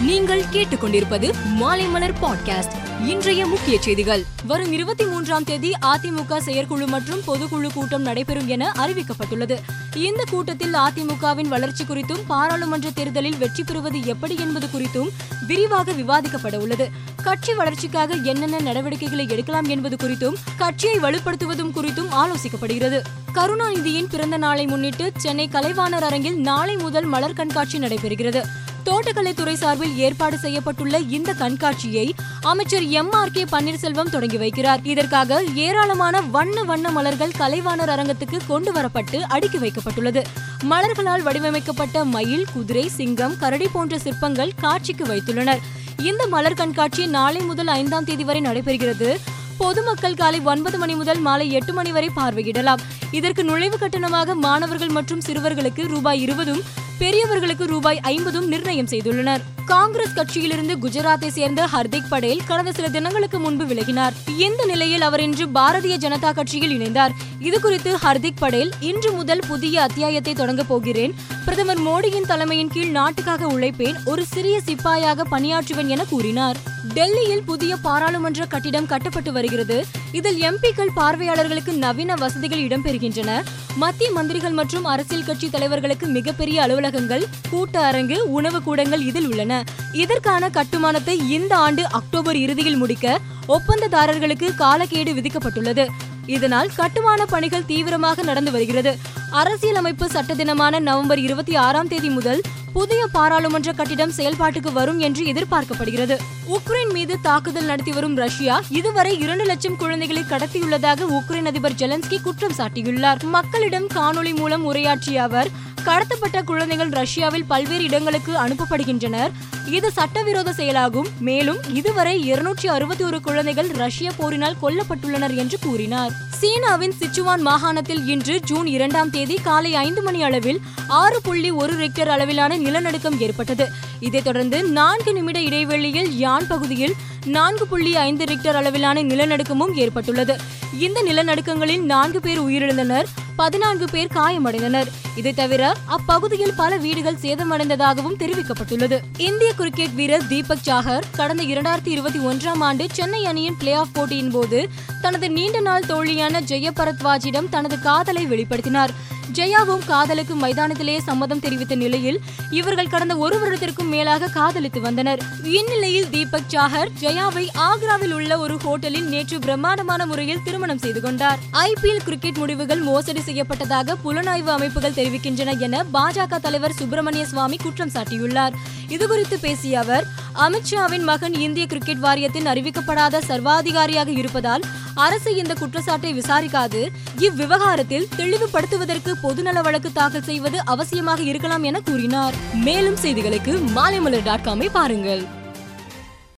நீங்கள் கேட்டுக்கொண்டிருப்பது மாலைமலர் பாட்காஸ்ட். இன்றைய முக்கிய செய்திகள். வரும் இருபத்தி மூன்றாம் தேதி அதிமுக செயற்குழு மற்றும் பொதுக்குழு கூட்டம் நடைபெறும் என அறிவிக்கப்பட்டுள்ளது. இந்த கூட்டத்தில் அதிமுகவின் வளர்ச்சி குறித்தும் பாராளுமன்ற தேர்தலில் வெற்றி பெறுவது எப்படி என்பது குறித்தும் விரிவாக விவாதிக்கப்பட உள்ளது. கட்சி வளர்ச்சிக்காக என்னென்ன நடவடிக்கைகளை எடுக்கலாம் என்பது குறித்தும் கட்சியை வலுப்படுத்துவதும் குறித்தும் ஆலோசிக்கப்படுகிறது. கருணாநிதியின் பிறந்த நாளை முன்னிட்டு சென்னை கலைவாணர் அரங்கில் நாளை முதல் மலர் கண்காட்சி நடைபெறுகிறது. தோட்டக்கலைத்துறை சார்பில் ஏற்பாடு செய்யப்பட்டுள்ள இந்த கண்காட்சியை அமைச்சர் எம் ஆர் கே பன்னீர்செல்வம் தொடங்கி வைக்கிறார். இதற்காக ஏராளமான வண்ண வண்ண மலர்கள் கலைவாணர் அரங்கத்துக்கு கொண்டு வரப்பட்டு அடுக்கி வைக்கப்பட்டுள்ளது. மலர்களால் வடிவமைக்கப்பட்ட மயில் குதிரை சிங்கம் கரடி போன்ற சிற்பங்கள் காட்சிக்கு வைத்துள்ளனர். இந்த மலர் கண்காட்சி நாளை முதல் ஐந்தாம் தேதி வரை நடைபெறுகிறது. பொதுமக்கள் காலை ஒன்பது மணி முதல் மாலை எட்டு மணி வரை பார்வையிடலாம். இதற்கு நுழைவு கட்டணமாக மாணவர்கள் மற்றும் சிறுவர்களுக்கு ரூபாய் இருபதும் பெரியவர்களுக்கு ரூபாய் ஐம்பதும் நிர்ணயம் செய்துள்ளனர். காங்கிரஸ் கட்சியிலிருந்து குஜராத்தை சேர்ந்த ஹர்திக் படேல் கடந்த சில தினங்களுக்கு முன்பு விலகினார். இந்த நிலையில் அவர் இன்று பாரதிய ஜனதா கட்சியில் இணைந்தார்? இது குறித்து ஹர்திக் படேல் இன்று முதல் புதிய அத்தியாயத்தை தொடங்க போகிறேன். பிரதமர் மோடியின் தலைமையின் கீழ் நாட்டுக்காக உழைப்பேன் ஒரு சிறிய சிப்பாயாக பணியாற்றுவேன் என கூறினார். டெல்லியில் புதிய பாராளுமன்ற கட்டிடம் கட்டப்பட்டு வருகிறது. இதில் எம்பிக்கள் பார்வையாளர்களுக்கு நவீன வசதிகள் இடம்பெறுகின்றன. மத்திய மந்திரிகள் மற்றும் அரசியல் கட்சி தலைவர்களுக்கு மிகப்பெரிய அலுவலகங்கள் கூட்ட அரங்கு உணவு கூடங்கள் இதில் உள்ளன. இதற்கான கட்டுமானத்தை இந்த ஆண்டு அக்டோபர் இறுதியில் முடிக்க ஒப்பந்ததாரர்களுக்கு காலக்கேடு விதிக்கப்பட்டுள்ளது. இதனால் கட்டுமான பணிகள் தீவிரமாக நடந்து வருகிறது. அரசியலமைப்பு சட்ட தினமான நவம்பர் இருபத்தி ஆறாம் தேதி முதல் புதிய பாராளுமன்ற கட்டிடம் செயல்பாட்டுக்கு வரும் என்று எதிர்பார்க்கப்படுகிறது. உக்ரைன் மீது தாக்குதல் நடத்தி வரும் ரஷ்யா இதுவரை இரண்டு லட்சம் குழந்தைகளை கடத்தியுள்ளதாக உக்ரைன் அதிபர் ஜெலன்ஸ்கி குற்றம் சாட்டியுள்ளார். மக்களிடம் காணொலி மூலம் உரையாற்றிய அவர் கடத்தப்பட்ட குழந்தைகள் ரஷ்யாவில் பல்வேறு இடங்களுக்கு அனுப்பப்படுகின்றனர். இது சட்டவிரோத செயலாகும். மேலும் இதுவரை இருநூற்றி அறுபத்தி ஒரு குழந்தைகள் ரஷ்ய போரினால் கொல்லப்பட்டுள்ளனர் என்று கூறினார். சீனாவின் சிச்சுவான் மாகாணத்தில் இன்று ஜூன் இரண்டாம் தேதி காலை ஐந்து மணி அளவில் ஆறு புள்ளி ஒரு ரிக்டர் அளவிலான நிலநடுக்கம் ஏற்பட்டது. இதைத் தொடர்ந்து நான்கு நிமிட இடைவெளியில் யான் பகுதியில் நான்கு புள்ளி ஐந்து ரிக்டர் அளவிலான நிலநடுக்கமும் ஏற்பட்டுள்ளது. இந்த நிலநடுக்கங்களில் நான்கு பேர் உயிரிழந்தனர் பதினான்கு பேர் காயமடைந்தனர். இதை தவிர அப்பகுதியில் பல வீடுகள் சேதமடைந்ததாகவும் தெரிவிக்கப்பட்டுள்ளது. இந்திய கிரிக்கெட் வீரர் தீபக் சாகர் கடந்த இரண்டாயிரத்தி இருபத்தி ஒன்றாம் ஆண்டு சென்னை அணியின் பிளே ஆஃப் போட்டியின் போது தனது நீண்ட நாள் தோழியான ஜெய பரத்வாஜிடம் தனது காதலை வெளிப்படுத்தினார். ஜெயாவும் காதலுக்கு மைதானத்திலேயே சம்மதம் தெரிவித்த நிலையில் இவர்கள் கடந்த ஒரு வருடத்திற்கும் மேலாக காதலித்து வந்தனர். இந்நிலையில் தீபக் சாகர் ஜெயாவை ஆக்ராவில் உள்ள ஒரு ஹோட்டலில் நேற்று பிரம்மாண்டமான முறையில் திருமணம் செய்து கொண்டார். ஐபிஎல் கிரிக்கெட் முடிவுகள் மோசடி செய்யப்பட்டதாக புலனாய்வு அமைப்புகள் தெரிவிக்கின்றன என பாஜக தலைவர் சுப்பிரமணிய சுவாமி குற்றம் சாட்டியுள்ளார். இதுகுறித்து பேசிய அவர் அமித்ஷாவின் மகன் இந்திய கிரிக்கெட் வாரியத்தின் அறிவிக்கப்படாத சர்வாதிகாரியாக இருப்பதால் அரசு இந்த குற்றச்சாட்டை விசாரிக்காது. இவ்விவகாரத்தில் தெளிவுபடுத்துவதற்கு பொதுநல வழக்கு தாக்கல் செய்வது அவசியமாக இருக்கலாம் என கூறினார். மேலும் செய்திகளுக்கு மாலைமலர் டாட் காமை பாருங்கள்.